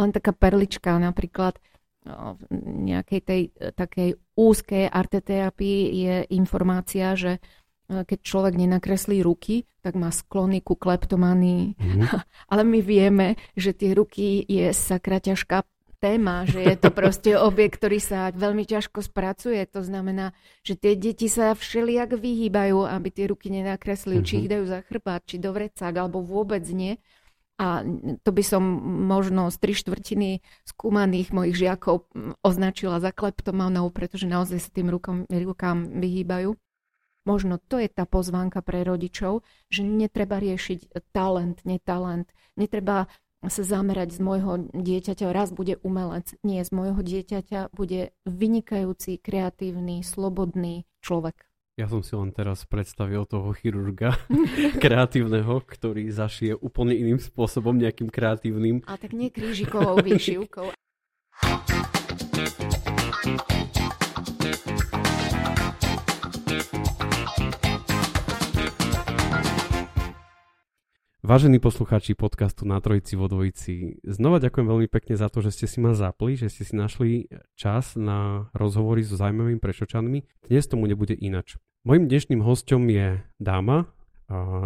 Len taká perlička napríklad v nejakej tej takej úzkej arteterapii je informácia, že e, keď človek nenakreslí ruky, tak má sklony ku kleptomanii. Mm-hmm. Ale my vieme, že tie ruky je sakra ťažká téma, že je to proste objekt, ktorý sa veľmi ťažko spracuje. To znamená, že tie deti sa všelijak vyhýbajú, aby tie ruky nenakreslili, mm-hmm. či ich dajú za chrbát, či do vrecák, alebo vôbec nie. A to by som možno z tri štvrtiny skúmaných mojich žiakov označila za kleptomanov, pretože naozaj sa tým rukom, rukám vyhýbajú. Možno to je tá pozvánka pre rodičov, že netreba riešiť talent, netalent, netreba sa zamerať z môjho dieťaťa, raz bude umelec, nie, z môjho dieťaťa bude vynikajúci, kreatívny, slobodný človek. Ja som si len teraz predstavil toho chirurga kreatívneho, ktorý zašije úplne iným spôsobom, nejakým kreatívnym. A tak nie krížikovou výšivkou. Vážení poslucháči podcastu Na Trojici vo Dvojici, znova ďakujem veľmi pekne za to, že ste si ma zapli, že ste si našli čas na rozhovory so zaujímavými prešočanmi. Dnes tomu nebude inač. Mojím dnešným hostom je dáma,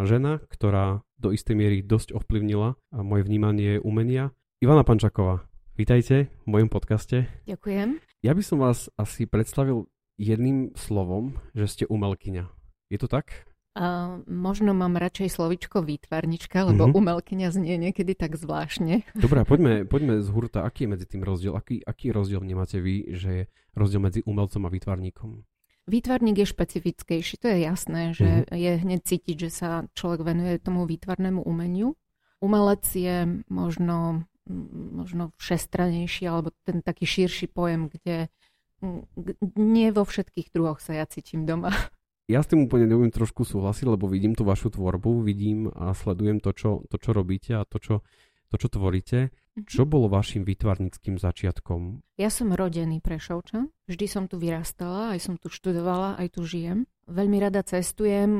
žena, ktorá do istej miery dosť ovplyvnila moje vnímanie umenia. Ivana Pančaková, vítajte v mojom podcaste. Ďakujem. Ja by som vás asi predstavil jedným slovom, že ste umelkyňa. Je to tak? Uh, možno mám radšej slovičko výtvarnička, lebo mm-hmm. umelkyňa znie niekedy tak zvláštne. Dobre, poďme, poďme z hurta. Aký je medzi tým rozdiel? Aký, aký rozdiel vnímate vy, že je rozdiel medzi umelcom a výtvarníkom? Výtvarník je špecifickejší, to je jasné, že mm-hmm. je hneď cítiť, že sa človek venuje tomu výtvarnému umeniu. Umelec je možno, možno všestranejší, alebo ten taký širší pojem, kde nie vo všetkých druhoch sa ja cítim doma. Ja s tým úplne nebudem trošku súhlasiť, lebo vidím tú vašu tvorbu, vidím a sledujem to, čo, to, čo robíte a to, čo, to, čo tvoríte. Mhm. Čo bolo vašim vytvarnickým začiatkom? Ja som rodený Prešovčan. Vždy som tu vyrastala, aj som tu študovala, aj tu žijem. Veľmi rada cestujem,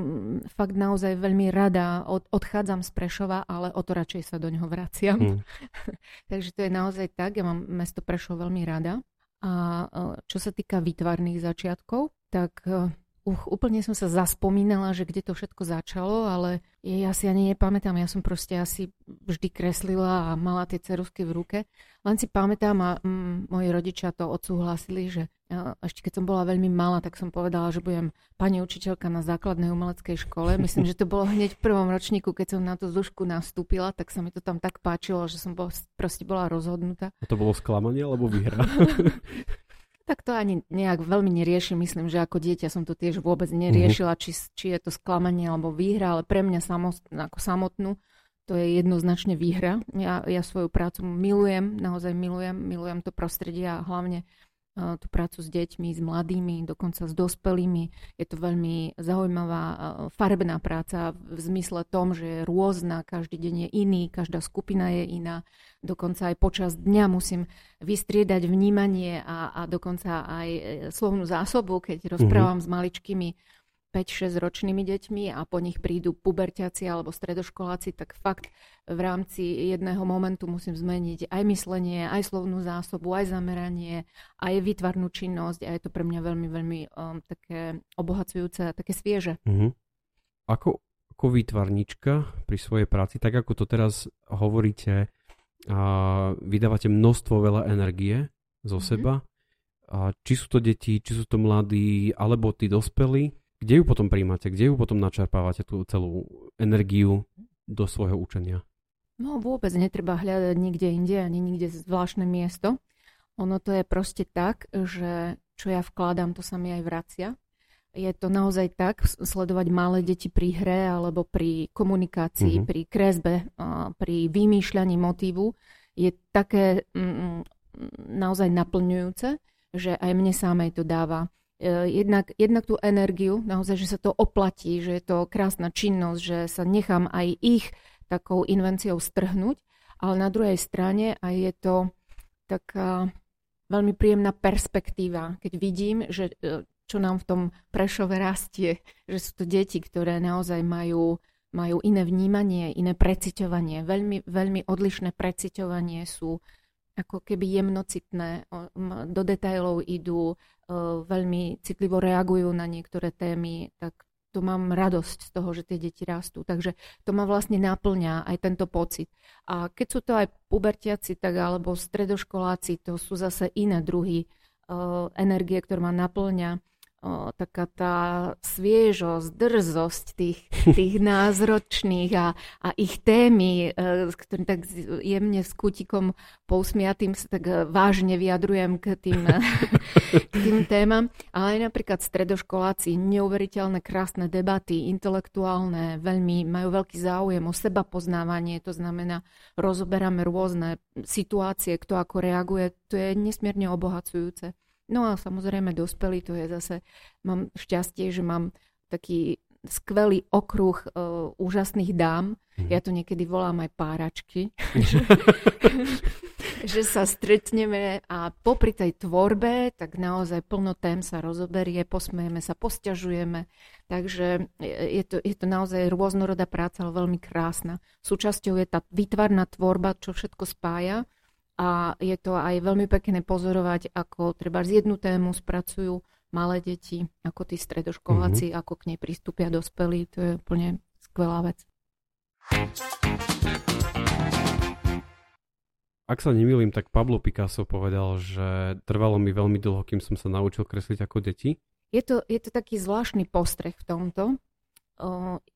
fakt naozaj veľmi rada od, odchádzam z Prešova, ale o to radšej sa do neho vraciam. Mm. Takže to je naozaj tak, ja mám mesto Prešov veľmi rada. A e, čo sa týka výtvarných začiatkov, tak e, Uch, úplne som sa zaspomínala, že kde to všetko začalo, ale ja si ani nepamätám. Ja som proste asi vždy kreslila a mala tie cerusky v ruke. Len si pamätám a mm, moji rodičia to odsúhlasili, že ešte keď som bola veľmi malá, tak som povedala, že budem pani učiteľka na základnej umeleckej škole. Myslím, že to bolo hneď v prvom ročníku, keď som na tú zušku nastúpila, tak sa mi to tam tak páčilo, že som bol, proste bola rozhodnutá. A to bolo sklamanie alebo výhra? Tak to ani nejak veľmi neriešim. Myslím, že ako dieťa som to tiež vôbec neriešila, mm-hmm. či, či je to sklamanie alebo výhra, ale pre mňa samost, ako samotnú to je jednoznačne výhra. Ja, ja svoju prácu milujem, naozaj milujem, milujem to prostredie a hlavne tú prácu s deťmi, s mladými, dokonca s dospelými. Je to veľmi zaujímavá, farebná práca v zmysle tom, že je rôzna, každý deň je iný, každá skupina je iná. Dokonca aj počas dňa musím vystriedať vnímanie a, a dokonca aj e, slovnú zásobu, keď rozprávam mm-hmm. s maličkými 5-6 ročnými deťmi a po nich prídu puberťaci alebo stredoškoláci, tak fakt v rámci jedného momentu musím zmeniť aj myslenie, aj slovnú zásobu, aj zameranie, aj výtvarnú činnosť a je to pre mňa veľmi, veľmi um, také obohacujúce a také svieže. Mm-hmm. Ako, ako výtvarnička pri svojej práci, tak ako to teraz hovoríte, a vydávate množstvo veľa energie zo mm-hmm. seba, a či sú to deti, či sú to mladí, alebo tí dospelí, kde ju potom príjmate? Kde ju potom načerpávate tú celú energiu do svojho učenia? No vôbec netreba hľadať nikde inde ani nikde zvláštne miesto. Ono to je proste tak, že čo ja vkladám, to sa mi aj vracia. je to naozaj tak, sledovať malé deti pri hre alebo pri komunikácii, mm-hmm. pri kresbe, pri vymýšľaní motívu, je také mm, naozaj naplňujúce, že aj mne samej to dáva jednak, jednak tú energiu, naozaj, že sa to oplatí, že je to krásna činnosť, že sa nechám aj ich takou invenciou strhnúť, ale na druhej strane aj je to taká veľmi príjemná perspektíva, keď vidím, že e, čo nám v tom Prešove rastie, že sú to deti, ktoré naozaj majú, majú iné vnímanie, iné preciťovanie, veľmi, veľmi odlišné preciťovanie sú ako keby jemnocitné, do detailov idú, veľmi citlivo reagujú na niektoré témy, tak to mám radosť z toho, že tie deti rastú. Takže to ma vlastne naplňa aj tento pocit. A keď sú to aj pubertiaci, tak alebo stredoškoláci, to sú zase iné druhy energie, ktoré ma naplňa o, taká tá sviežosť, drzosť tých, tých názročných a, a ich témy, e, s ktorým tak jemne s kutikom pousmiatým sa tak e, vážne vyjadrujem k tým, k tým témam. Ale aj napríklad stredoškoláci, neuveriteľné krásne debaty, intelektuálne, veľmi majú veľký záujem o seba poznávanie, to znamená, rozoberáme rôzne situácie, kto ako reaguje, to je nesmierne obohacujúce. No a samozrejme dospelí, to je zase, mám šťastie, že mám taký skvelý okruh uh, úžasných dám. Mm. Ja to niekedy volám aj páračky. že sa stretneme a popri tej tvorbe, tak naozaj plno tém sa rozoberie, posmejeme sa, posťažujeme. Takže je to, je to naozaj rôznorodá práca, ale veľmi krásna. Súčasťou je tá výtvarná tvorba, čo všetko spája a je to aj veľmi pekné pozorovať, ako treba z jednu tému spracujú malé deti, ako tí stredoškoláci, mm-hmm. ako k nej pristúpia dospelí. To je úplne skvelá vec. Ak sa nemýlim, tak Pablo Picasso povedal, že trvalo mi veľmi dlho, kým som sa naučil kresliť ako deti. Je to, je to taký zvláštny postreh v tomto,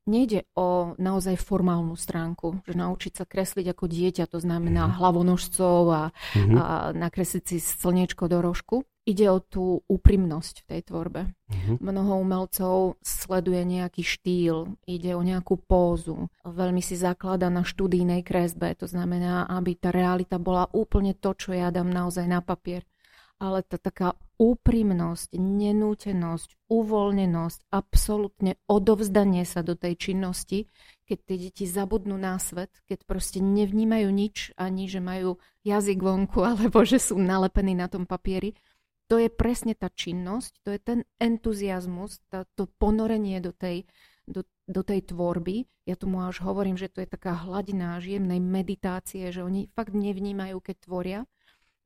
nejde o naozaj formálnu stránku, že naučiť sa kresliť ako dieťa, to znamená mm-hmm. hlavonožcov a, mm-hmm. a nakresliť si slniečko do rožku. Ide o tú úprimnosť v tej tvorbe. Mm-hmm. Mnoho umelcov sleduje nejaký štýl, ide o nejakú pózu, veľmi si zaklada na študijnej kresbe, to znamená, aby tá realita bola úplne to, čo ja dám naozaj na papier ale tá taká úprimnosť, nenútenosť, uvoľnenosť, absolútne odovzdanie sa do tej činnosti, keď tie deti zabudnú na svet, keď proste nevnímajú nič, ani že majú jazyk vonku, alebo že sú nalepení na tom papieri. To je presne tá činnosť, to je ten entuziasmus, tá, to ponorenie do tej, do, do tej tvorby. Ja tomu až hovorím, že to je taká hladina žiemnej meditácie, že oni fakt nevnímajú, keď tvoria,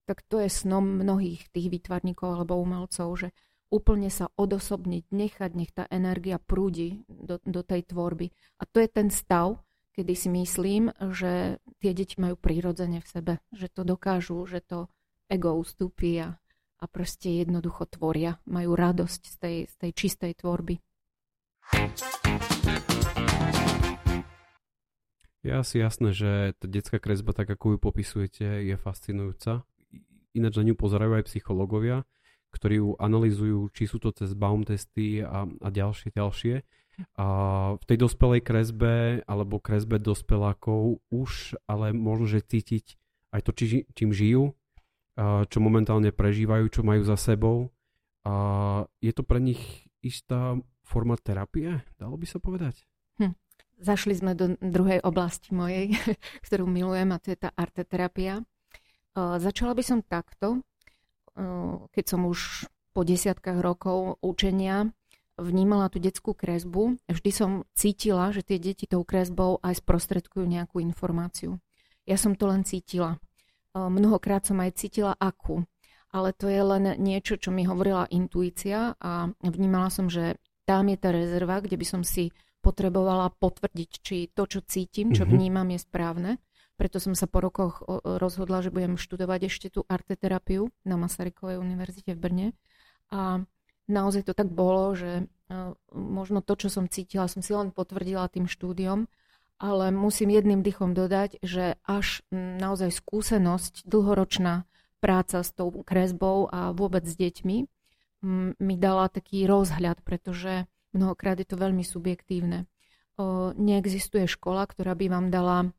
tak to je snom mnohých tých výtvarníkov alebo umelcov, že úplne sa odosobniť, nechať, nech tá energia prúdi do, do tej tvorby. A to je ten stav, kedy si myslím, že tie deti majú prírodzene v sebe, že to dokážu, že to ego ustúpi a, a proste jednoducho tvoria, majú radosť z tej, z tej čistej tvorby. Je asi jasné, že tá detská kresba, tak ako ju popisujete, je fascinujúca ináč na ňu pozerajú aj psychológovia, ktorí ju analizujú, či sú to cez Baum testy a, a ďalšie, ďalšie. A v tej dospelej kresbe alebo kresbe dospelákov už ale možno, že cítiť aj to, či, čím žijú, a čo momentálne prežívajú, čo majú za sebou. A je to pre nich istá forma terapie, dalo by sa povedať? Hm. Zašli sme do druhej oblasti mojej, ktorú milujem a to je tá arteterapia. Začala by som takto, keď som už po desiatkách rokov učenia vnímala tú detskú kresbu, vždy som cítila, že tie deti tou kresbou aj sprostredkujú nejakú informáciu. Ja som to len cítila. Mnohokrát som aj cítila akú, ale to je len niečo, čo mi hovorila intuícia a vnímala som, že tam je tá rezerva, kde by som si potrebovala potvrdiť, či to, čo cítim, čo mhm. vnímam, je správne. Preto som sa po rokoch rozhodla, že budem študovať ešte tú arteterapiu na Masarykovej univerzite v Brne. A naozaj to tak bolo, že e, možno to, čo som cítila, som si len potvrdila tým štúdiom, ale musím jedným dychom dodať, že až naozaj skúsenosť, dlhoročná práca s tou kresbou a vôbec s deťmi mi dala taký rozhľad, pretože mnohokrát je to veľmi subjektívne. Neexistuje škola, ktorá by vám dala,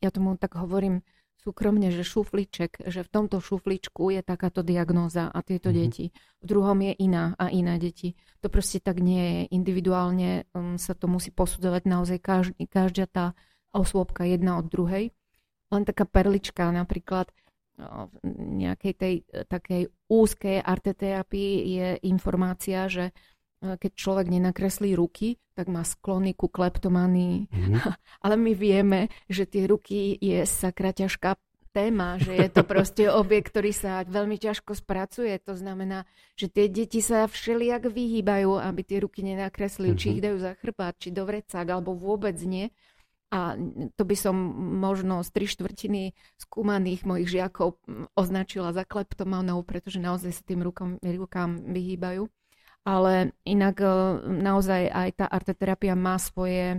ja tomu tak hovorím súkromne, že šufliček, že v tomto šufličku je takáto diagnóza a tieto mm-hmm. deti. V druhom je iná a iné deti. To proste tak nie je. Individuálne um, sa to musí posudzovať naozaj každý, každá tá osôbka jedna od druhej. Len taká perlička napríklad v nejakej tej e, takej úzkej arteterapii je informácia, že keď človek nenakreslí ruky, tak má sklony ku kleptomanii. Mm-hmm. Ale my vieme, že tie ruky je sakra ťažká téma, že je to proste objekt, ktorý sa veľmi ťažko spracuje. To znamená, že tie deti sa všelijak vyhýbajú, aby tie ruky nenakreslili, mm-hmm. či ich dajú za chrbát, či do vrecák, alebo vôbec nie. A to by som možno z tri štvrtiny skúmaných mojich žiakov označila za kleptomanov, pretože naozaj sa tým rukám, rukám vyhýbajú. Ale inak e, naozaj aj tá arteterapia má svoje e,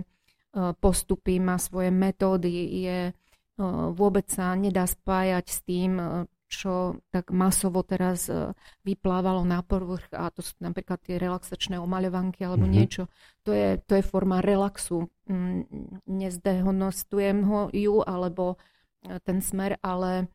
postupy, má svoje metódy, je, e, vôbec sa nedá spájať s tým, čo tak masovo teraz vyplávalo na povrch a to sú napríklad tie relaxačné omaľovanky alebo mm-hmm. niečo. To je, to je forma relaxu. Mm, nezdehonostujem ho ju alebo ten smer, ale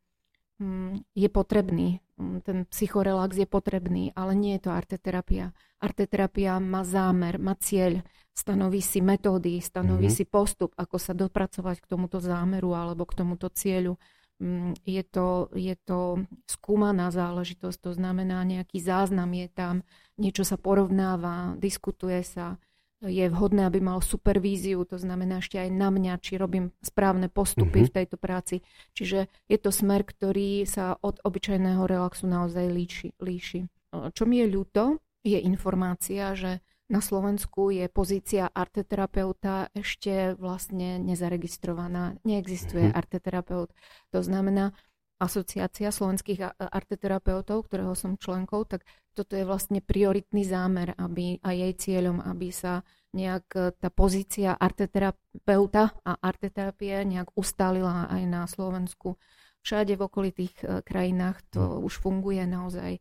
mm, je potrebný. Mm, ten psychorelax je potrebný, ale nie je to arteterapia. Arteterapia má zámer, má cieľ, stanoví si metódy, stanoví mm-hmm. si postup, ako sa dopracovať k tomuto zámeru alebo k tomuto cieľu. Mm, je to, je to skúmaná záležitosť, to znamená nejaký záznam je tam, niečo sa porovnáva, diskutuje sa, je vhodné, aby mal supervíziu, to znamená ešte aj na mňa, či robím správne postupy mm-hmm. v tejto práci. Čiže je to smer, ktorý sa od obyčajného relaxu naozaj líši. líši. Čo mi je ľúto, je informácia, že na Slovensku je pozícia arteterapeuta ešte vlastne nezaregistrovaná. Neexistuje mm. arteterapeut. To znamená, asociácia slovenských arteterapeutov, ktorého som členkou, tak toto je vlastne prioritný zámer aby, a jej cieľom, aby sa nejak e, tá pozícia arteterapeuta a arteterapie nejak ustálila aj na Slovensku. Všade v okolitých e, krajinách to mm. už funguje naozaj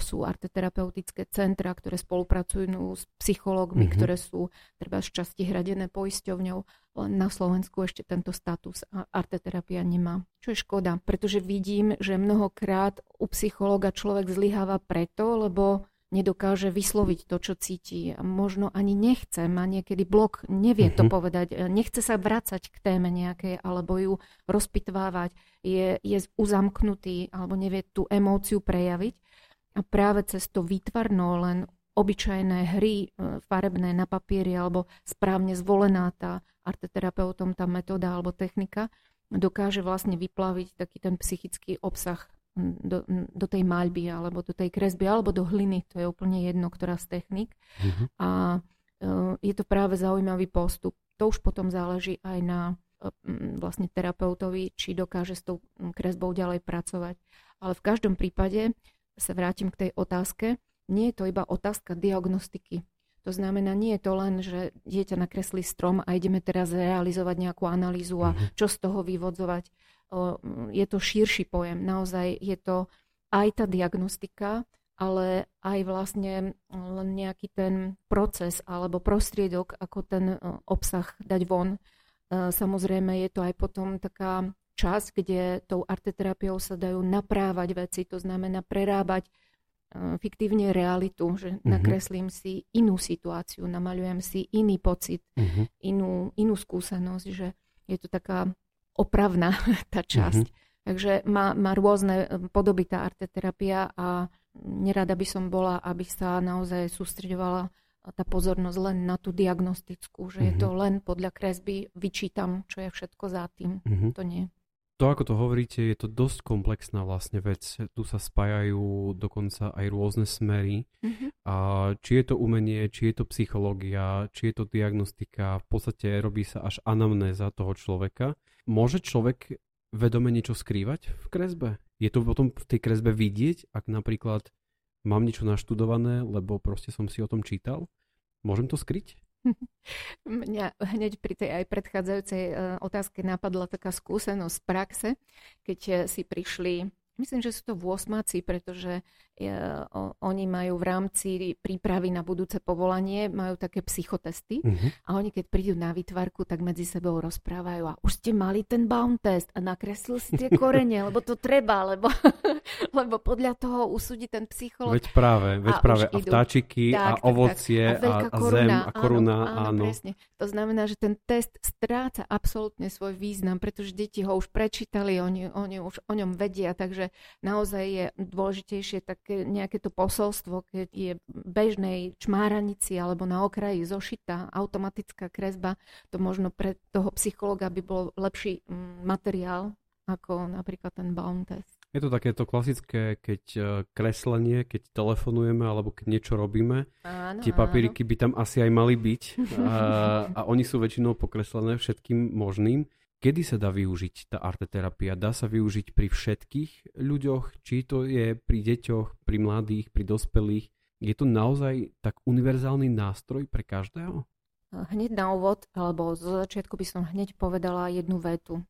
sú arteterapeutické centra, ktoré spolupracujú s psychológmi, mm-hmm. ktoré sú treba z časti hradené poisťovňou. Na Slovensku ešte tento status arteterapia nemá. Čo je škoda, pretože vidím, že mnohokrát u psychológa človek zlyháva preto, lebo nedokáže vysloviť to, čo cíti. Možno ani nechce, má niekedy blok, nevie mm-hmm. to mhm. povedať, nechce sa vracať k téme nejakej, alebo ju rozpitvávať, je, je uzamknutý, alebo nevie tú emóciu prejaviť. A práve cez to výtvarno len obyčajné hry e, farebné na papieri alebo správne zvolená tá arteterapeutom tá metóda alebo technika dokáže vlastne vyplaviť taký ten psychický obsah do, do tej maľby alebo do tej kresby alebo do hliny, to je úplne jedno, ktorá z technik. Mm-hmm. A e, je to práve zaujímavý postup. To už potom záleží aj na e, vlastne terapeutovi, či dokáže s tou kresbou ďalej pracovať. Ale v každom prípade sa vrátim k tej otázke, nie je to iba otázka diagnostiky. To znamená, nie je to len, že dieťa nakreslí strom a ideme teraz realizovať nejakú analýzu a mhm. čo z toho vyvodzovať. Je to širší pojem. Naozaj je to aj tá diagnostika, ale aj vlastne len nejaký ten proces alebo prostriedok, ako ten obsah dať von. Samozrejme je to aj potom taká čas, kde tou arteterapiou sa dajú naprávať veci, to znamená prerábať uh, fiktívne realitu, že uh-huh. nakreslím si inú situáciu, namaľujem si iný pocit, uh-huh. inú, inú skúsenosť, že je to taká opravná tá časť. Uh-huh. Takže má, má rôzne e, podoby tá arteterapia a nerada by som bola, aby sa naozaj sústreďovala tá pozornosť len na tú diagnostickú, že uh-huh. je to len podľa kresby, vyčítam, čo je všetko za tým. Uh-huh. To nie to, ako to hovoríte, je to dosť komplexná vlastne vec. Tu sa spájajú dokonca aj rôzne smery. Mm-hmm. A či je to umenie, či je to psychológia, či je to diagnostika, v podstate robí sa až anamnéza toho človeka. Môže človek vedome niečo skrývať v kresbe? Je to potom v tej kresbe vidieť, ak napríklad mám niečo naštudované, lebo proste som si o tom čítal? Môžem to skryť? Mňa hneď pri tej aj predchádzajúcej e, otázke napadla taká skúsenosť z praxe, keď e, si prišli myslím, že sú to vôsmaci, pretože je, o, oni majú v rámci prípravy na budúce povolanie, majú také psychotesty uh-huh. a oni keď prídu na výtvarku, tak medzi sebou rozprávajú a už ste mali ten bound test a nakreslil si tie korene, lebo to treba, lebo, lebo podľa toho usúdi ten psycholog. Veď práve, veď a práve a vtáčiky tak, a tak, ovocie tak, a, a, a zem a koruna. Áno, áno, áno. Presne. To znamená, že ten test stráca absolútne svoj význam, pretože deti ho už prečítali, oni, oni už o ňom vedia, takže naozaj je dôležitejšie také nejaké to posolstvo, keď je bežnej čmáranici alebo na okraji zošita automatická kresba, to možno pre toho psychologa by bol lepší mm, materiál ako napríklad ten bound test. Je to takéto klasické, keď e, kreslenie, keď telefonujeme alebo keď niečo robíme. Áno, tie papíriky áno. by tam asi aj mali byť a, a oni sú väčšinou pokreslené všetkým možným. Kedy sa dá využiť tá arteterapia? Dá sa využiť pri všetkých ľuďoch? Či to je pri deťoch, pri mladých, pri dospelých? Je to naozaj tak univerzálny nástroj pre každého? Hneď na úvod, alebo zo začiatku by som hneď povedala jednu vetu.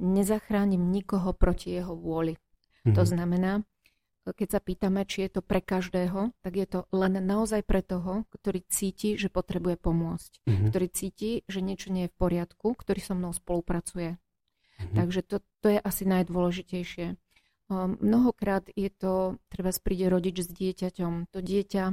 Nezachránim nikoho proti jeho vôli. Mm-hmm. To mhm. znamená, keď sa pýtame, či je to pre každého, tak je to len naozaj pre toho, ktorý cíti, že potrebuje pomôcť. Mm-hmm. Ktorý cíti, že niečo nie je v poriadku, ktorý so mnou spolupracuje. Mm-hmm. Takže to, to je asi najdôležitejšie. Um, mnohokrát je to, treba príde rodič s dieťaťom. To dieťa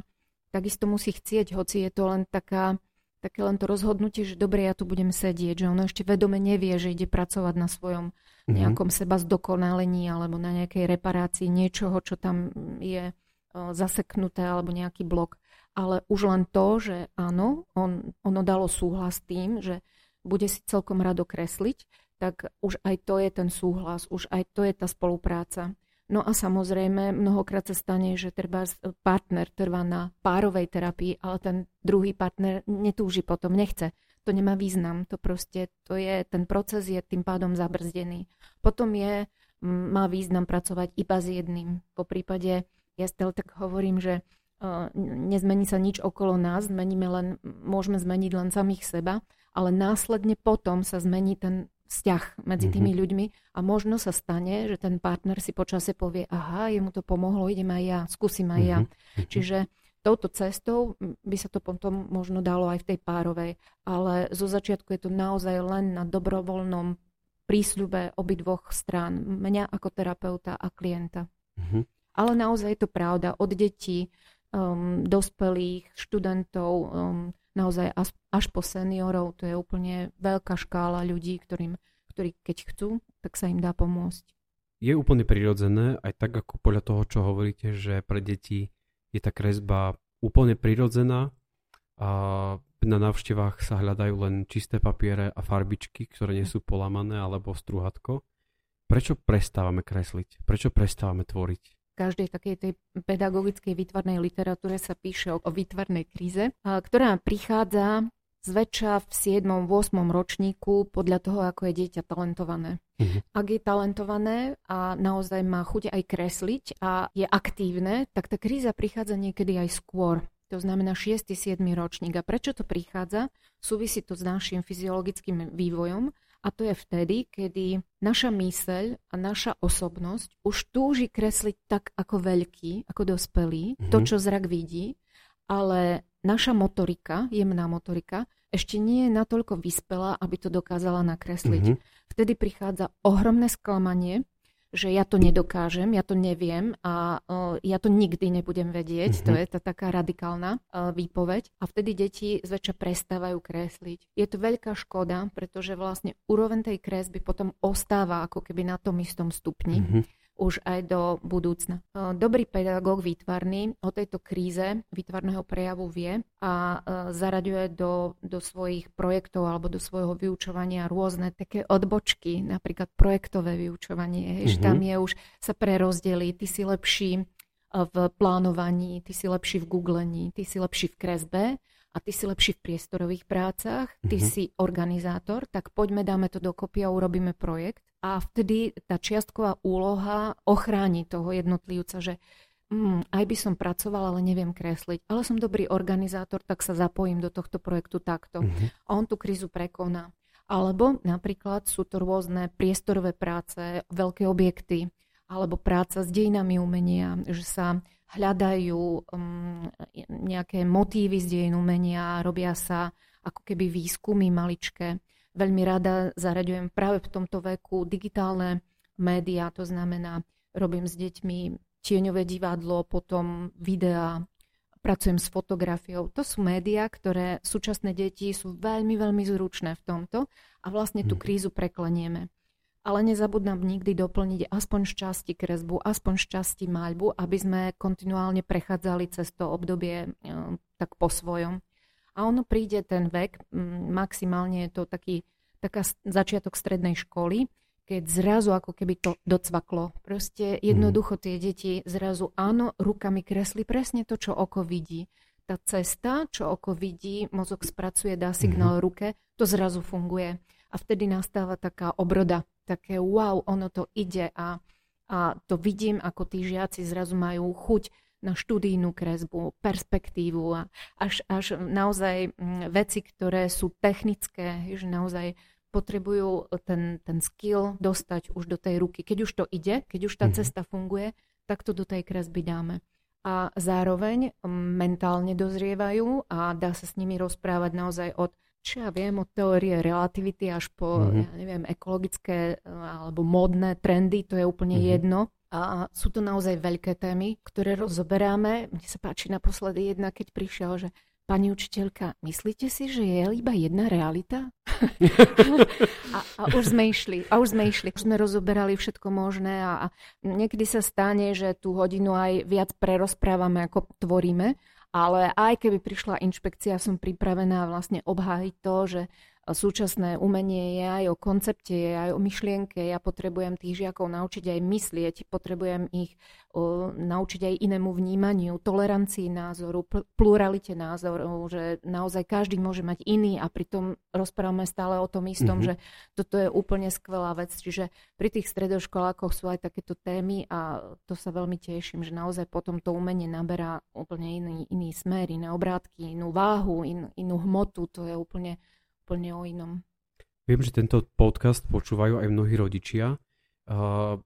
takisto musí chcieť, hoci je to len taká také len to rozhodnutie, že dobre, ja tu budem sedieť, že ono ešte vedome nevie, že ide pracovať na svojom mhm. nejakom seba zdokonalení alebo na nejakej reparácii niečoho, čo tam je zaseknuté alebo nejaký blok. Ale už len to, že áno, on, ono dalo súhlas tým, že bude si celkom rado kresliť, tak už aj to je ten súhlas, už aj to je tá spolupráca. No a samozrejme, mnohokrát sa stane, že treba partner trvá na párovej terapii, ale ten druhý partner netúži potom, nechce. To nemá význam, to proste, to je, ten proces je tým pádom zabrzdený. Potom je, má význam pracovať iba s jedným. Po prípade, ja stále tak hovorím, že uh, nezmení sa nič okolo nás, zmeníme len, môžeme zmeniť len samých seba, ale následne potom sa zmení ten vzťah medzi mhm. tými mm-hmm. ľuďmi a možno sa stane, že ten partner si počase povie, aha, jemu to pomohlo, idem aj ja, skúsim aj ja. Mm-hmm. Čiže touto cestou by sa to potom možno dalo aj v tej párovej, ale zo začiatku je to naozaj len na dobrovoľnom prísľube obidvoch strán, mňa ako terapeuta a klienta. Mm-hmm. Ale naozaj je to pravda, od detí, um, dospelých, študentov, um, naozaj až, až po seniorov. To je úplne veľká škála ľudí, ktorým, ktorí keď chcú, tak sa im dá pomôcť. Je úplne prirodzené, aj tak ako podľa toho, čo hovoríte, že pre deti je tá kresba úplne prirodzená a na návštevách sa hľadajú len čisté papiere a farbičky, ktoré nie sú polamané alebo struhatko. Prečo prestávame kresliť? Prečo prestávame tvoriť? Každej takej tej pedagogickej výtvarnej literatúre sa píše o, výtvarnej kríze, ktorá prichádza zväčša v 7. 8. ročníku podľa toho, ako je dieťa talentované. Uh-huh. Ak je talentované a naozaj má chuť aj kresliť a je aktívne, tak tá kríza prichádza niekedy aj skôr. To znamená 6. 7. ročník. A prečo to prichádza? Súvisí to s našim fyziologickým vývojom a to je vtedy, kedy naša myseľ a naša osobnosť už túži kresliť tak ako veľký, ako dospelý, mm-hmm. to, čo zrak vidí, ale naša motorika, jemná motorika, ešte nie je natoľko vyspelá, aby to dokázala nakresliť. Mm-hmm. Vtedy prichádza ohromné sklamanie, že ja to nedokážem, ja to neviem a uh, ja to nikdy nebudem vedieť. Mm-hmm. To je tá taká radikálna uh, výpoveď. A vtedy deti zväčša prestávajú kresliť. Je to veľká škoda, pretože vlastne úroveň tej kresby potom ostáva ako keby na tom istom stupni. Mm-hmm už aj do budúcna. E, dobrý pedagóg výtvarný o tejto kríze výtvarného prejavu vie a e, zaraďuje do, do svojich projektov alebo do svojho vyučovania rôzne také odbočky, napríklad projektové vyučovanie, mm-hmm. tam je už sa prerozdelí, ty si lepší e, v plánovaní, ty si lepší v googlení, ty si lepší v kresbe a ty si lepší v priestorových prácach, ty mm-hmm. si organizátor, tak poďme, dáme to dokopy a urobíme projekt. A vtedy tá čiastková úloha ochráni toho jednotlivca, že mm, aj by som pracoval, ale neviem kresliť, ale som dobrý organizátor, tak sa zapojím do tohto projektu takto. Mm-hmm. A on tú krízu prekoná. Alebo napríklad sú to rôzne priestorové práce, veľké objekty, alebo práca s dejinami umenia, že sa hľadajú um, nejaké motívy z dejín umenia, robia sa ako keby výskumy maličké. Veľmi rada zaraďujem práve v tomto veku digitálne médiá, to znamená, robím s deťmi tieňové divadlo, potom videá, pracujem s fotografiou. To sú médiá, ktoré súčasné deti sú veľmi, veľmi zručné v tomto a vlastne tú mhm. krízu preklenieme ale nezabudnám nikdy doplniť aspoň šťastí kresbu, aspoň šťastí maľbu, aby sme kontinuálne prechádzali cez to obdobie e, tak po svojom. A ono príde ten vek, maximálne je to taký, taká začiatok strednej školy, keď zrazu ako keby to docvaklo. Proste jednoducho tie deti zrazu áno, rukami kresli presne to, čo oko vidí. Tá cesta, čo oko vidí, mozog spracuje, dá signál mm-hmm. ruke, to zrazu funguje. A vtedy nastáva taká obroda také wow, ono to ide a, a to vidím, ako tí žiaci zrazu majú chuť na študijnú kresbu, perspektívu a až, až naozaj mm, veci, ktoré sú technické, že naozaj potrebujú ten, ten skill dostať už do tej ruky. Keď už to ide, keď už tá mm-hmm. cesta funguje, tak to do tej kresby dáme. A zároveň mm, mentálne dozrievajú a dá sa s nimi rozprávať naozaj od čo ja viem, od teórie relativity až po, mm-hmm. ja neviem, ekologické eh, alebo módne trendy, to je úplne mm-hmm. jedno. A sú to naozaj veľké témy, ktoré rozoberáme. Mne sa páči naposledy jedna, keď prišiel, že pani učiteľka, myslíte si, že je iba jedna realita? a, a už sme išli, a už sme išli. Už sme rozoberali všetko možné a, a niekedy sa stane, že tú hodinu aj viac prerozprávame, ako tvoríme ale aj keby prišla inšpekcia, som pripravená vlastne obhájiť to, že súčasné umenie je aj o koncepte, je aj o myšlienke. Ja potrebujem tých žiakov naučiť aj myslieť, potrebujem ich o, naučiť aj inému vnímaniu, tolerancii názoru, pl- pluralite názorov, že naozaj každý môže mať iný a pritom rozprávame stále o tom istom, mm-hmm. že toto je úplne skvelá vec. Čiže pri tých stredoškolákoch sú aj takéto témy a to sa veľmi teším, že naozaj potom to umenie naberá úplne iný, iný smer, iné obrátky, inú váhu, in, inú hmotu, to je úplne úplne o inom. Viem, že tento podcast počúvajú aj mnohí rodičia. Uh,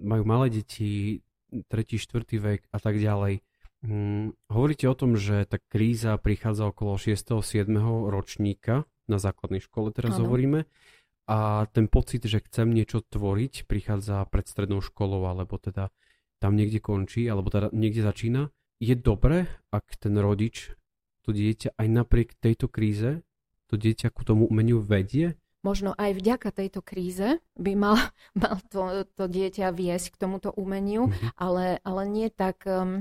majú malé deti, tretí, štvrtý vek a tak ďalej. Um, hovoríte o tom, že tá kríza prichádza okolo 6. 7. ročníka na základnej škole, teraz ano. hovoríme. A ten pocit, že chcem niečo tvoriť, prichádza pred strednou školou, alebo teda tam niekde končí, alebo teda niekde začína. Je dobre, ak ten rodič to dieťa aj napriek tejto kríze to dieťa ku tomu umeniu vedie? Možno aj vďaka tejto kríze by mal, mal to, to dieťa viesť k tomuto umeniu, mm-hmm. ale, ale nie tak um,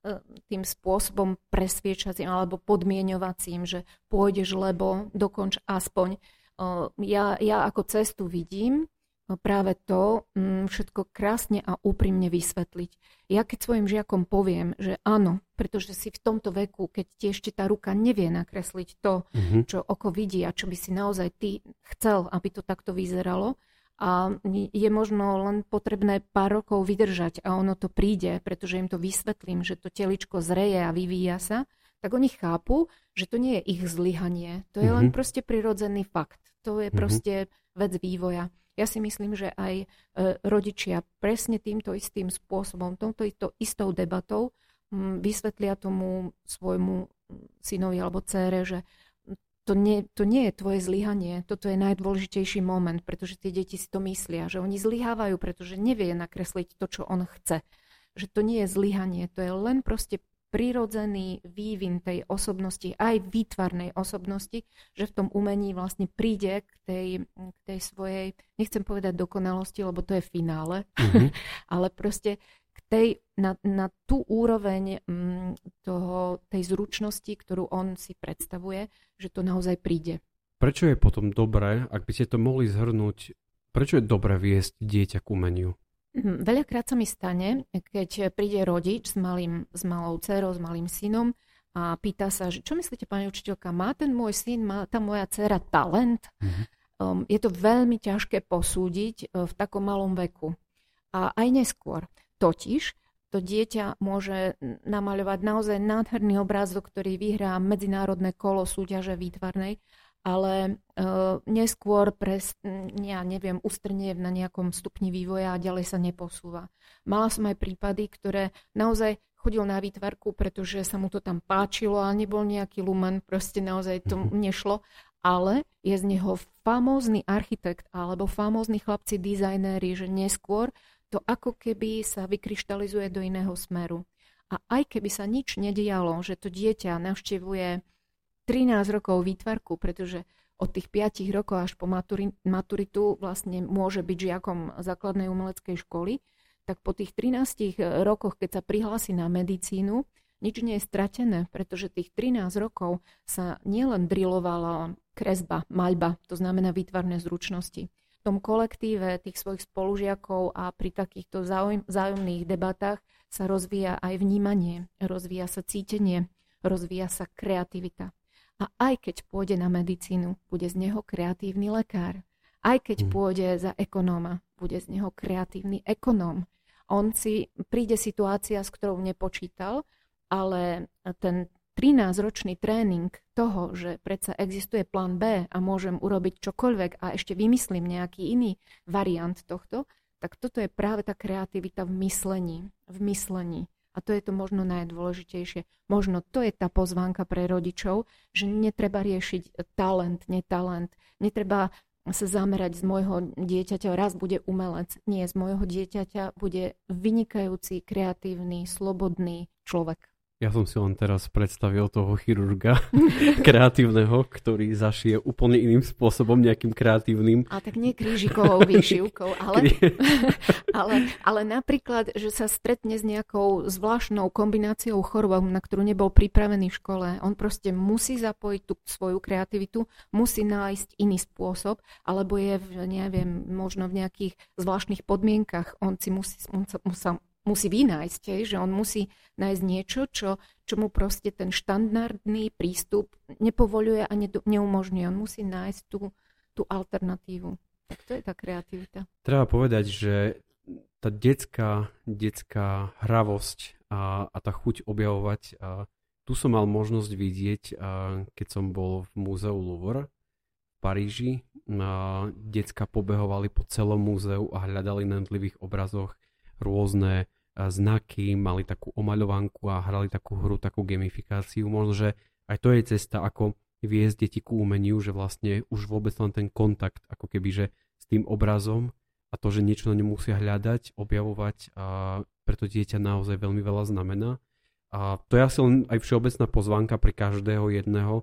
e, tým spôsobom presviečacím alebo podmienovacím, že pôjdeš, lebo dokonč aspoň. Uh, ja, ja ako cestu vidím práve to mm, všetko krásne a úprimne vysvetliť. Ja keď svojim žiakom poviem, že áno, pretože si v tomto veku, keď ti ešte tá ruka nevie nakresliť to, mm-hmm. čo oko vidí a čo by si naozaj ty chcel, aby to takto vyzeralo, a je možno len potrebné pár rokov vydržať a ono to príde, pretože im to vysvetlím, že to teličko zreje a vyvíja sa, tak oni chápu, že to nie je ich zlyhanie. To je mm-hmm. len mhm. proste prirodzený fakt. To je mm-hmm. proste vec vývoja. Ja si myslím, že aj e, rodičia presne týmto istým spôsobom, touto istou debatou vysvetlia tomu svojmu synovi alebo cére, že to nie, to nie je tvoje zlyhanie, toto je najdôležitejší moment, pretože tie deti si to myslia, že oni zlyhávajú, pretože nevie nakresliť to, čo on chce. Že to nie je zlyhanie, to je len proste prirodzený vývin tej osobnosti, aj výtvarnej osobnosti, že v tom umení vlastne príde k tej, k tej svojej, nechcem povedať dokonalosti, lebo to je finále, mm-hmm. ale proste k tej, na, na tú úroveň m, mm, toho, tej zručnosti, ktorú on si predstavuje, že to naozaj príde. Prečo je potom dobré, ak by ste to mohli zhrnúť, prečo je dobré viesť dieťa k umeniu? Mhm, veľakrát sa mi stane, keď príde rodič s, malým, s malou dcerou, s malým synom a pýta sa, že čo myslíte, pani učiteľka, má ten môj syn, má tá moja dcera talent? Mm-hmm. Um, je to veľmi ťažké posúdiť uh, v takom malom veku. A aj neskôr. Totiž to dieťa môže namaľovať naozaj nádherný obrázok, ktorý vyhrá medzinárodné kolo súťaže výtvarnej ale uh, neskôr pres, ja neviem, ustrnie na nejakom stupni vývoja a ďalej sa neposúva. Mala som aj prípady, ktoré naozaj chodil na výtvarku, pretože sa mu to tam páčilo a nebol nejaký lumen, proste naozaj to mhm. nešlo, ale je z neho famózny architekt alebo famózni chlapci dizajnéri, že neskôr to ako keby sa vykryštalizuje do iného smeru. A aj keby sa nič nedialo, že to dieťa navštevuje 13 rokov výtvarku, pretože od tých 5 rokov až po maturi- maturitu vlastne môže byť žiakom základnej umeleckej školy, tak po tých 13 rokoch, keď sa prihlási na medicínu, nič nie je stratené, pretože tých 13 rokov sa nielen drilovala kresba, maľba, to znamená výtvarné zručnosti. V tom kolektíve tých svojich spolužiakov a pri takýchto zájomných debatách sa rozvíja aj vnímanie, rozvíja sa cítenie, rozvíja sa kreativita. A aj keď pôjde na medicínu, bude z neho kreatívny lekár. Aj keď mm. pôjde za ekonóma, bude z neho kreatívny ekonóm. On si príde situácia, s ktorou nepočítal, ale ten 13-ročný tréning toho, že predsa existuje plán B a môžem urobiť čokoľvek a ešte vymyslím nejaký iný variant tohto, tak toto je práve tá kreativita v myslení. V myslení. A to je to možno najdôležitejšie. Možno to je tá pozvánka pre rodičov, že netreba riešiť talent, netalent. Netreba sa zamerať z môjho dieťaťa, raz bude umelec. Nie, z môjho dieťaťa bude vynikajúci, kreatívny, slobodný človek. Ja som si len teraz predstavil toho chirurga kreatívneho, ktorý zašije úplne iným spôsobom, nejakým kreatívnym. A tak nie krížikovou výšivkou, ale, ale, ale napríklad, že sa stretne s nejakou zvláštnou kombináciou chorôb, na ktorú nebol pripravený v škole. On proste musí zapojiť tú svoju kreativitu, musí nájsť iný spôsob, alebo je, v, neviem, možno v nejakých zvláštnych podmienkach. On si musí, on sa, musí, vynájsť, hej, že on musí nájsť niečo, čo, čo mu proste ten štandardný prístup nepovoluje a ne, neumožňuje. On musí nájsť tú, tú alternatívu. Tak to je tá kreativita. Treba povedať, že tá detská, detská hravosť a, a tá chuť objavovať, a tu som mal možnosť vidieť, a keď som bol v múzeu Louvre v Paríži. A decka pobehovali po celom múzeu a hľadali na jednotlivých obrazoch rôzne znaky, mali takú omaľovanku a hrali takú hru, takú gamifikáciu. Možno, že aj to je cesta, ako viesť deti ku umeniu, že vlastne už vôbec len ten kontakt, ako keby, že s tým obrazom a to, že niečo na ňom musia hľadať, objavovať a preto dieťa naozaj veľmi veľa znamená. A to je asi len aj všeobecná pozvánka pre každého jedného,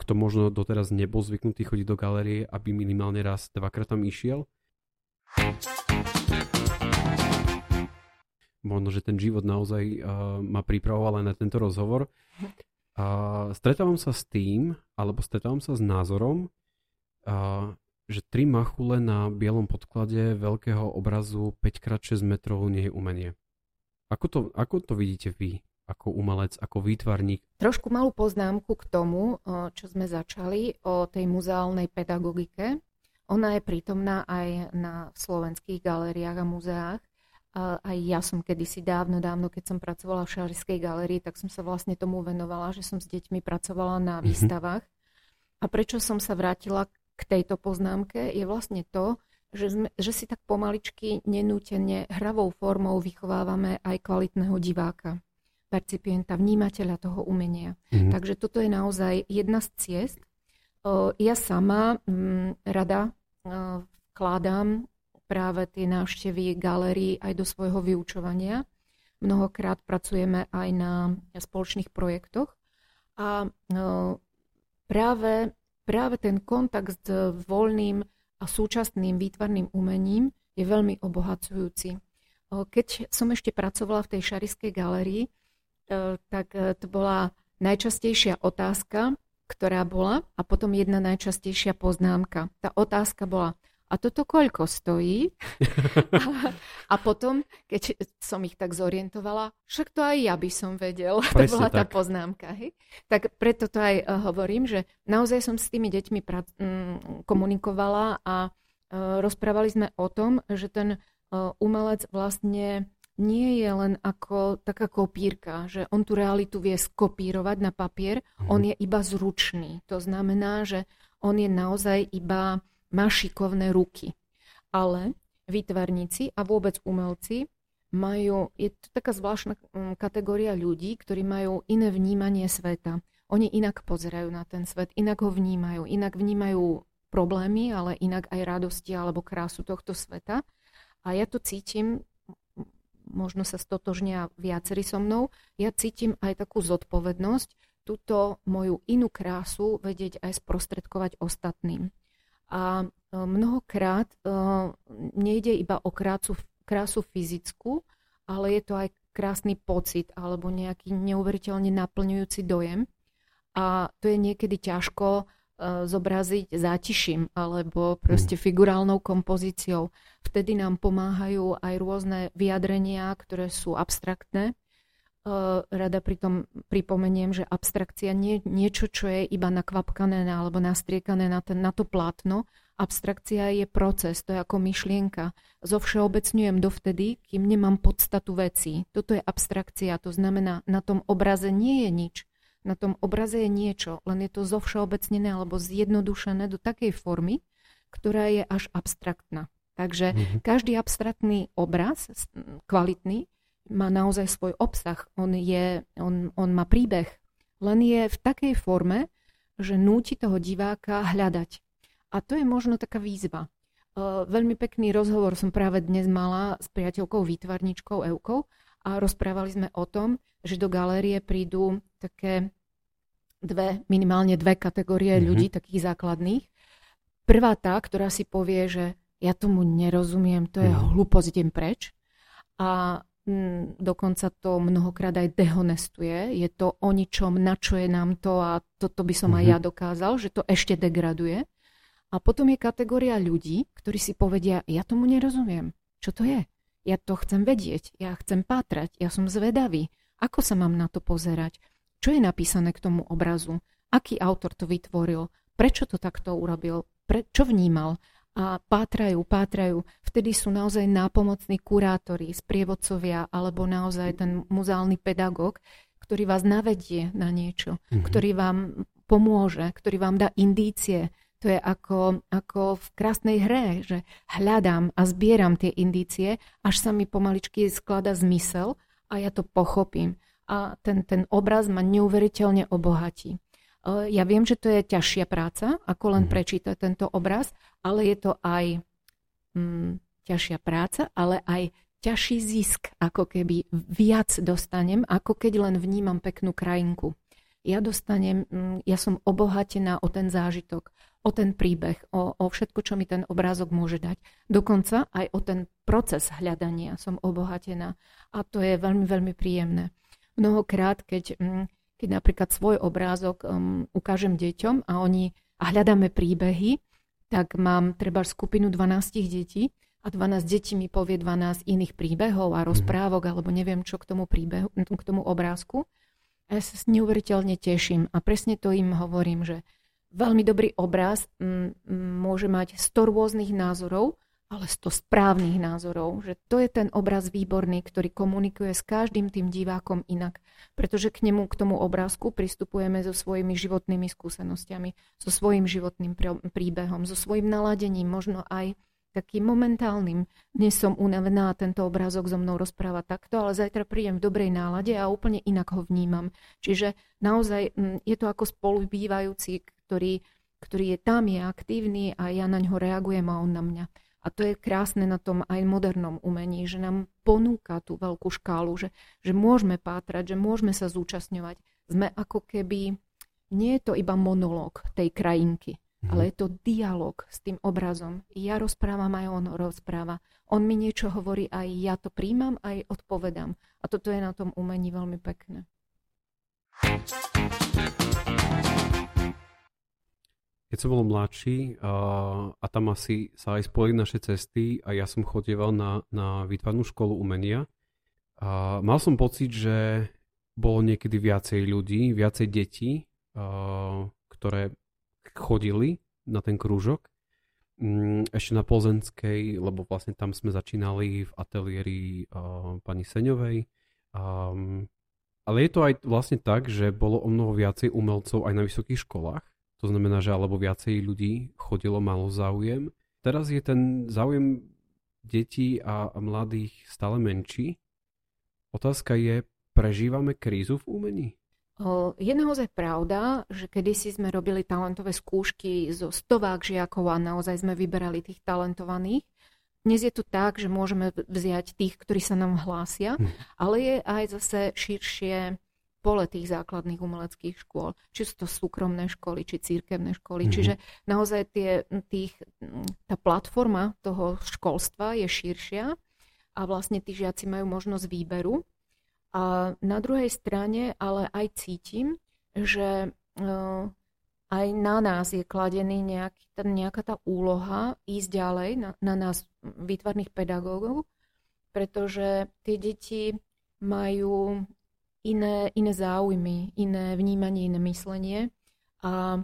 kto možno doteraz nebol zvyknutý chodiť do galérie, aby minimálne raz, dvakrát tam išiel možno, že ten život naozaj uh, ma pripravoval aj na tento rozhovor. Uh, stretávam sa s tým, alebo stretávam sa s názorom, uh, že tri machule na bielom podklade veľkého obrazu 5x6 metrov nie je umenie. Ako to, ako to vidíte vy, ako umelec, ako výtvarník? Trošku malú poznámku k tomu, čo sme začali o tej muzeálnej pedagogike. Ona je prítomná aj na slovenských galériách a muzeách aj ja som kedysi dávno, dávno, keď som pracovala v Šariskej galerii, tak som sa vlastne tomu venovala, že som s deťmi pracovala na mhm. výstavách. Mm-hmm. A prečo som sa vrátila k tejto poznámke, je vlastne to, že, sme, že si tak pomaličky nenútene hravou formou vychovávame aj kvalitného diváka, percipienta, vnímateľa toho umenia. Mm-hmm. Takže toto je naozaj jedna z ciest. Ja sama mm, rada vkladám práve tie návštevy galérií aj do svojho vyučovania. Mnohokrát pracujeme aj na spoločných projektoch a no, práve, práve ten kontakt s voľným a súčasným výtvarným umením je veľmi obohacujúci. Keď som ešte pracovala v tej Šariskej galérii, e, tak e, to bola najčastejšia otázka, ktorá bola a potom jedna najčastejšia poznámka. Tá otázka bola, a toto koľko stojí? a, a potom, keď som ich tak zorientovala, však to aj ja by som vedel. Presne to bola tak. tá poznámka. Hej? Tak preto to aj uh, hovorím, že naozaj som s tými deťmi pra- um, komunikovala a uh, rozprávali sme o tom, že ten uh, umelec vlastne nie je len ako taká kopírka, že on tú realitu vie skopírovať na papier, mm. on je iba zručný. To znamená, že On je naozaj iba, má šikovné ruky. Ale výtvarníci a vôbec umelci majú, je to taká zvláštna mm, kategória ľudí, ktorí majú iné vnímanie sveta. Oni inak pozerajú na ten svet, inak ho vnímajú, inak vnímajú problémy, ale inak aj radosti alebo krásu tohto sveta. A ja to cítim možno sa stotožnia viacerí so mnou, ja cítim aj takú zodpovednosť túto moju inú krásu vedieť aj sprostredkovať ostatným. A e, mnohokrát uh, nejde iba o krásu, krásu fyzickú, ale je to aj krásny pocit alebo nejaký neuveriteľne naplňujúci dojem. A to je niekedy ťažko E, zobraziť zátiším alebo proste figurálnou kompozíciou. Vtedy nám pomáhajú aj rôzne vyjadrenia, ktoré sú abstraktné. Rada pritom pripomeniem, že abstrakcia nie je niečo, čo je iba nakvapkané alebo nastriekané na, ten, na to plátno. Abstrakcia je proces, to je ako myšlienka. Zovšeobecňujem dovtedy, kým nemám podstatu veci. Toto je abstrakcia, to znamená, na tom obraze nie je nič na tom obraze je niečo, len je to zovšeobecnené alebo zjednodušené do takej formy, ktorá je až abstraktná. Takže mm-hmm. každý abstraktný obraz, kvalitný, má naozaj svoj obsah. On, je, on, on má príbeh. Len je v takej forme, že núti toho diváka hľadať. A to je možno taká výzva. Veľmi pekný rozhovor som práve dnes mala s priateľkou výtvarničkou Eukou a rozprávali sme o tom, že do galérie prídu také dve, minimálne dve kategórie mm-hmm. ľudí, takých základných. Prvá tá, ktorá si povie, že ja tomu nerozumiem, to je mm. hlúposť, idem preč. A dokonca to mnohokrát aj dehonestuje. Je to o ničom, na čo je nám to a toto by som mm-hmm. aj mhm. ja dokázal, že to ešte degraduje. A potom je kategória ľudí, ktorí si povedia, ja tomu nerozumiem. Čo to je? Ja to chcem vedieť, ja chcem pátrať, ja som zvedavý. Ako sa mám na to pozerať? Čo je napísané k tomu obrazu? Aký autor to vytvoril? Prečo to takto urobil? Pre, čo vnímal? A pátrajú, pátrajú. Vtedy sú naozaj nápomocní kurátori, sprievodcovia alebo naozaj ten muzeálny pedagóg, ktorý vás navedie na niečo, mm-hmm. ktorý vám pomôže, ktorý vám dá indície, to je ako, ako v krásnej hre, že hľadám a zbieram tie indície, až sa mi pomaličky sklada zmysel a ja to pochopím a ten, ten obraz ma neuveriteľne obohatí. E, ja viem, že to je ťažšia práca, ako len mhm. prečítať tento obraz, ale je to aj mm, ťažšia práca, ale aj ťažší zisk, ako keby viac dostanem, ako keď len vnímam peknú krajinku. Ja dostanem, mm, ja som obohatená o ten zážitok, o ten príbeh, o, o všetko, čo mi ten obrázok môže dať. Dokonca aj o ten proces hľadania som obohatená. A to je veľmi, veľmi príjemné mnohokrát, keď, mm, keď napríklad svoj obrázok um, ukážem deťom a oni a hľadáme príbehy, tak mám treba skupinu 12 detí a 12 detí mi povie 12 iných príbehov a mhm. rozprávok alebo neviem čo k tomu príbehu, k tomu obrázku. A ja sa neuveriteľne teším a presne to im hovorím, že veľmi dobrý obraz m, m, môže mať 100 rôznych názorov, ale 100 správnych názorov, že to je ten obraz výborný, ktorý komunikuje s každým tým divákom inak. Pretože k nemu, k tomu obrázku pristupujeme so svojimi životnými skúsenostiami, so svojím životným príbehom, so svojím naladením, možno aj takým momentálnym. Dnes som unavená tento obrázok so mnou rozpráva takto, ale zajtra prídem v dobrej nálade a úplne inak ho vnímam. Čiže naozaj mm, je to ako spolubývajúci, ktorý, ktorý je tam, je aktívny a ja na ňo reagujem a on na mňa. A to je krásne na tom aj modernom umení, že nám ponúka tú veľkú škálu, že, že môžeme pátrať, že môžeme sa zúčastňovať. Sme ako keby, nie je to iba monológ tej krajinky, mm. ale je to dialog s tým obrazom. Ja rozprávam, aj on rozpráva. On mi niečo hovorí, aj ja to príjmam, aj odpovedám. A toto je na tom umení veľmi pekné. Keď som bol mladší a, a tam asi sa aj spojili naše cesty a ja som chodieval na, na výtvarnú školu umenia. A mal som pocit, že bolo niekedy viacej ľudí, viacej detí, a, ktoré chodili na ten krúžok. Mm, ešte na Plzenskej, lebo vlastne tam sme začínali v ateliéri a, pani Seňovej. A, ale je to aj vlastne tak, že bolo o mnoho viacej umelcov aj na vysokých školách to znamená, že alebo viacej ľudí chodilo, malo záujem. Teraz je ten záujem detí a mladých stále menší. Otázka je, prežívame krízu v umení? Je naozaj pravda, že kedysi sme robili talentové skúšky zo stovák žiakov a naozaj sme vyberali tých talentovaných. Dnes je to tak, že môžeme vziať tých, ktorí sa nám hlásia, hm. ale je aj zase širšie pole tých základných umeleckých škôl. Či sú to súkromné školy, či církevné školy. Mm-hmm. Čiže naozaj tie, tých, tá platforma toho školstva je širšia a vlastne tí žiaci majú možnosť výberu. A na druhej strane ale aj cítim, že uh, aj na nás je kladený nejaký, tá, nejaká tá úloha ísť ďalej, na, na nás výtvarných pedagógov, pretože tie deti majú iné, iné záujmy, iné vnímanie, iné myslenie. A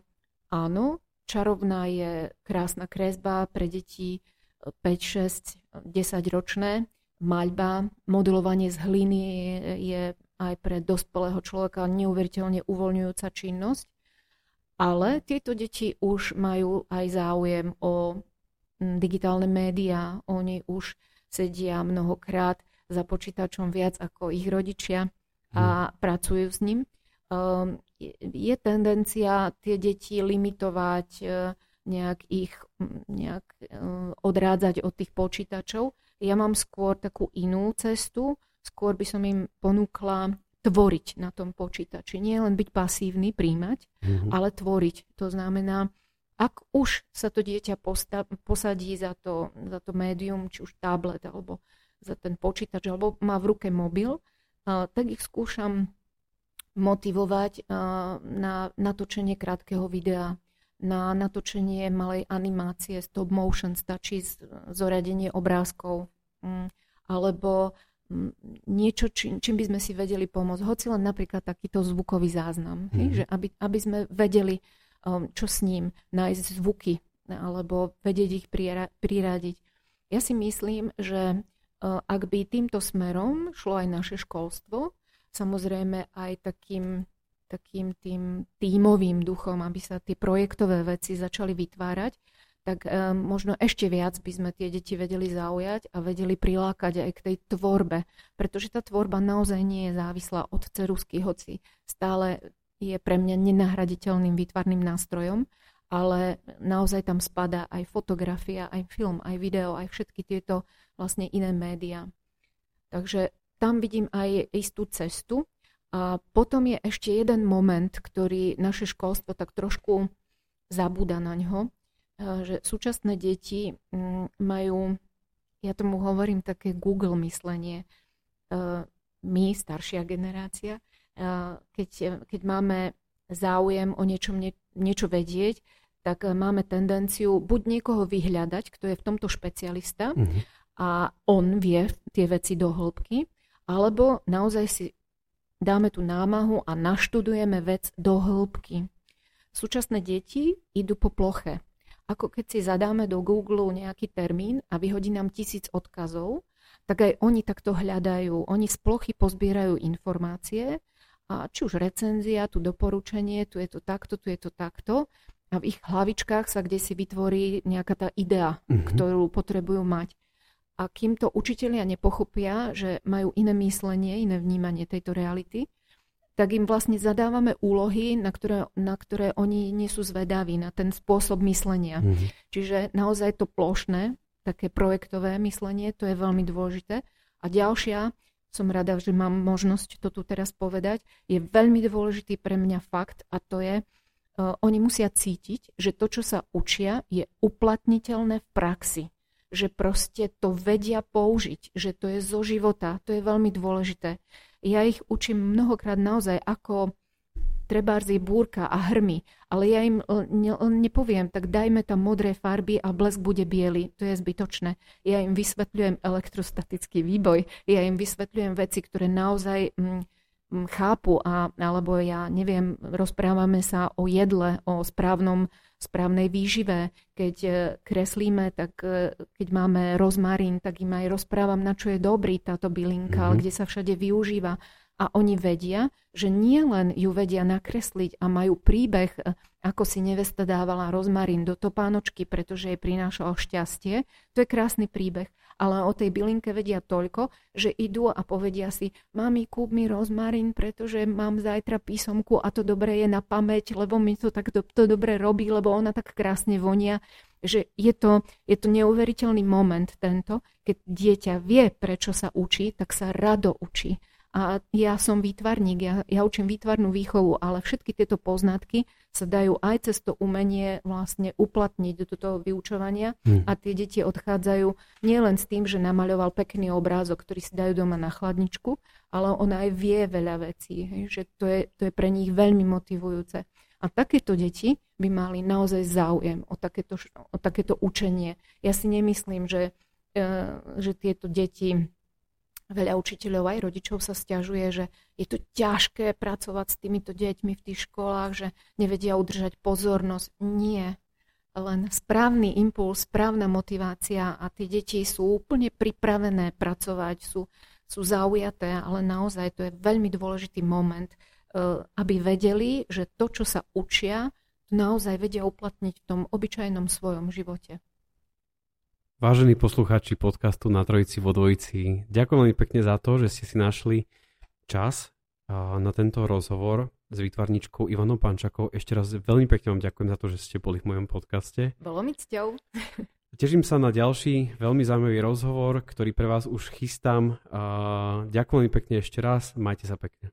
áno, čarovná je krásna kresba pre deti 5, 6, 10 ročné, maľba, modelovanie z hliny je, aj pre dospelého človeka neuveriteľne uvoľňujúca činnosť. Ale tieto deti už majú aj záujem o digitálne médiá. Oni už sedia mnohokrát za počítačom viac ako ich rodičia a hmm. pracujú s ním. Um, je tendencia tie deti limitovať, uh, nejak ich nejak uh, odrádzať od tých počítačov ja mám skôr takú inú cestu, skôr by som im ponúkla tvoriť na tom počítači. Nie len byť pasívny, príjmať, mm-hmm. ale tvoriť. To znamená, ak už sa to dieťa posta- posadí za to, za to médium, či už tablet, alebo za ten počítač, alebo má v ruke mobil, tak ich skúšam motivovať na natočenie krátkeho videa, na natočenie malej animácie, stop motion, stačí zoradenie obrázkov, mm, alebo mm, niečo, čím, čím by sme si vedeli pomôcť. Hoci len napríklad takýto zvukový záznam, mm. hej, mhm. že aby, aby sme vedeli, um, čo s ním, nájsť zvuky, alebo vedieť ich priradiť. Ja si myslím, že ak by týmto smerom šlo aj naše školstvo, samozrejme aj takým takým tým tímovým duchom, aby sa tie projektové veci začali vytvárať, tak um, možno ešte viac by sme tie deti vedeli zaujať a vedeli prilákať aj k tej tvorbe. Pretože tá tvorba naozaj nie je závislá od cerusky, hoci stále je pre mňa nenahraditeľným výtvarným nástrojom, ale naozaj tam spadá aj fotografia, aj film, aj video, aj všetky tieto vlastne iné médiá. Takže tam vidím aj istú cestu, a potom je ešte jeden moment, ktorý naše školstvo tak trošku zabúda na ňo, e, že súčasné deti mm, majú, ja tomu hovorím také Google myslenie, e, my, staršia generácia, e, keď, keď máme záujem o niečom, nie, niečo vedieť, tak máme tendenciu buď niekoho vyhľadať, kto je v tomto špecialista mm-hmm. A on vie tie veci do hĺbky, alebo naozaj si dáme tú námahu a naštudujeme vec do hĺbky. Súčasné deti idú po ploche. Ako keď si zadáme do Google nejaký termín a vyhodí nám tisíc odkazov, tak aj oni takto hľadajú. Oni z plochy pozbierajú informácie a či už recenzia, tu doporučenie, tu je to takto, tu je to takto a v ich hlavičkách sa kde si vytvorí nejaká tá idea, mm-hmm. ktorú potrebujú mať. A kým to učitelia nepochopia, že majú iné myslenie, iné vnímanie tejto reality, tak im vlastne zadávame úlohy, na ktoré, na ktoré oni nie sú zvedaví, na ten spôsob myslenia. Mm-hmm. Čiže naozaj to plošné, také projektové myslenie, to je veľmi dôležité. A ďalšia, som rada, že mám možnosť to tu teraz povedať, je veľmi dôležitý pre mňa fakt a to je, uh, oni musia cítiť, že to, čo sa učia, je uplatniteľné v praxi že proste to vedia použiť, že to je zo života, to je veľmi dôležité. Ja ich učím mnohokrát naozaj, ako trebárs je búrka a hrmy, ale ja im ne, nepoviem, tak dajme tam modré farby a blesk bude biely. To je zbytočné. Ja im vysvetľujem elektrostatický výboj, ja im vysvetľujem veci, ktoré naozaj... Mm, chápu, a, alebo ja neviem, rozprávame sa o jedle, o správnom, správnej výžive. Keď e, kreslíme, tak e, keď máme rozmarín, tak im aj rozprávam, na čo je dobrý táto bylinka, mm-hmm. kde sa všade využíva. a oni vedia, že nie len ju vedia nakresliť a majú príbeh, e, ako si nevesta dávala rozmarín do topánočky, pretože jej prinášal šťastie. To je krásny príbeh. Ale o tej bylinke vedia toľko, že idú a povedia si, mami, kúp mi rozmarín, pretože mám zajtra písomku a to dobre je na pamäť, lebo mi to tak to, to dobre robí, lebo ona tak krásne vonia že je to, je to neuveriteľný moment tento, keď dieťa vie, prečo sa učí, tak sa rado učí. A ja som výtvarník, ja, ja učím výtvarnú výchovu, ale všetky tieto poznatky sa dajú aj cez to umenie vlastne uplatniť do toho vyučovania hmm. a tie deti odchádzajú nielen s tým, že namaľoval pekný obrázok, ktorý si dajú doma na chladničku, ale on aj vie veľa vecí, hej, že to je, to je pre nich veľmi motivujúce. A takéto deti by mali naozaj záujem o takéto, o takéto učenie. Ja si nemyslím, že, e, že tieto deti Veľa učiteľov aj rodičov sa stiažuje, že je to ťažké pracovať s týmito deťmi v tých školách, že nevedia udržať pozornosť. Nie. Len správny impuls, správna motivácia a tie deti sú úplne pripravené pracovať, sú, sú zaujaté, ale naozaj to je veľmi dôležitý moment, eh, aby vedeli, že to, čo sa učia, naozaj vedia uplatniť v tom obyčajnom svojom živote. Vážení poslucháči podcastu na Trojici vo Dvojici, ďakujem veľmi pekne za to, že ste si našli čas na tento rozhovor s výtvarničkou Ivanou Pančakou. Ešte raz veľmi pekne vám ďakujem za to, že ste boli v mojom podcaste. Bolo mi cťou. Teším sa na ďalší veľmi zaujímavý rozhovor, ktorý pre vás už chystám. Ďakujem veľmi pekne ešte raz, majte sa pekne.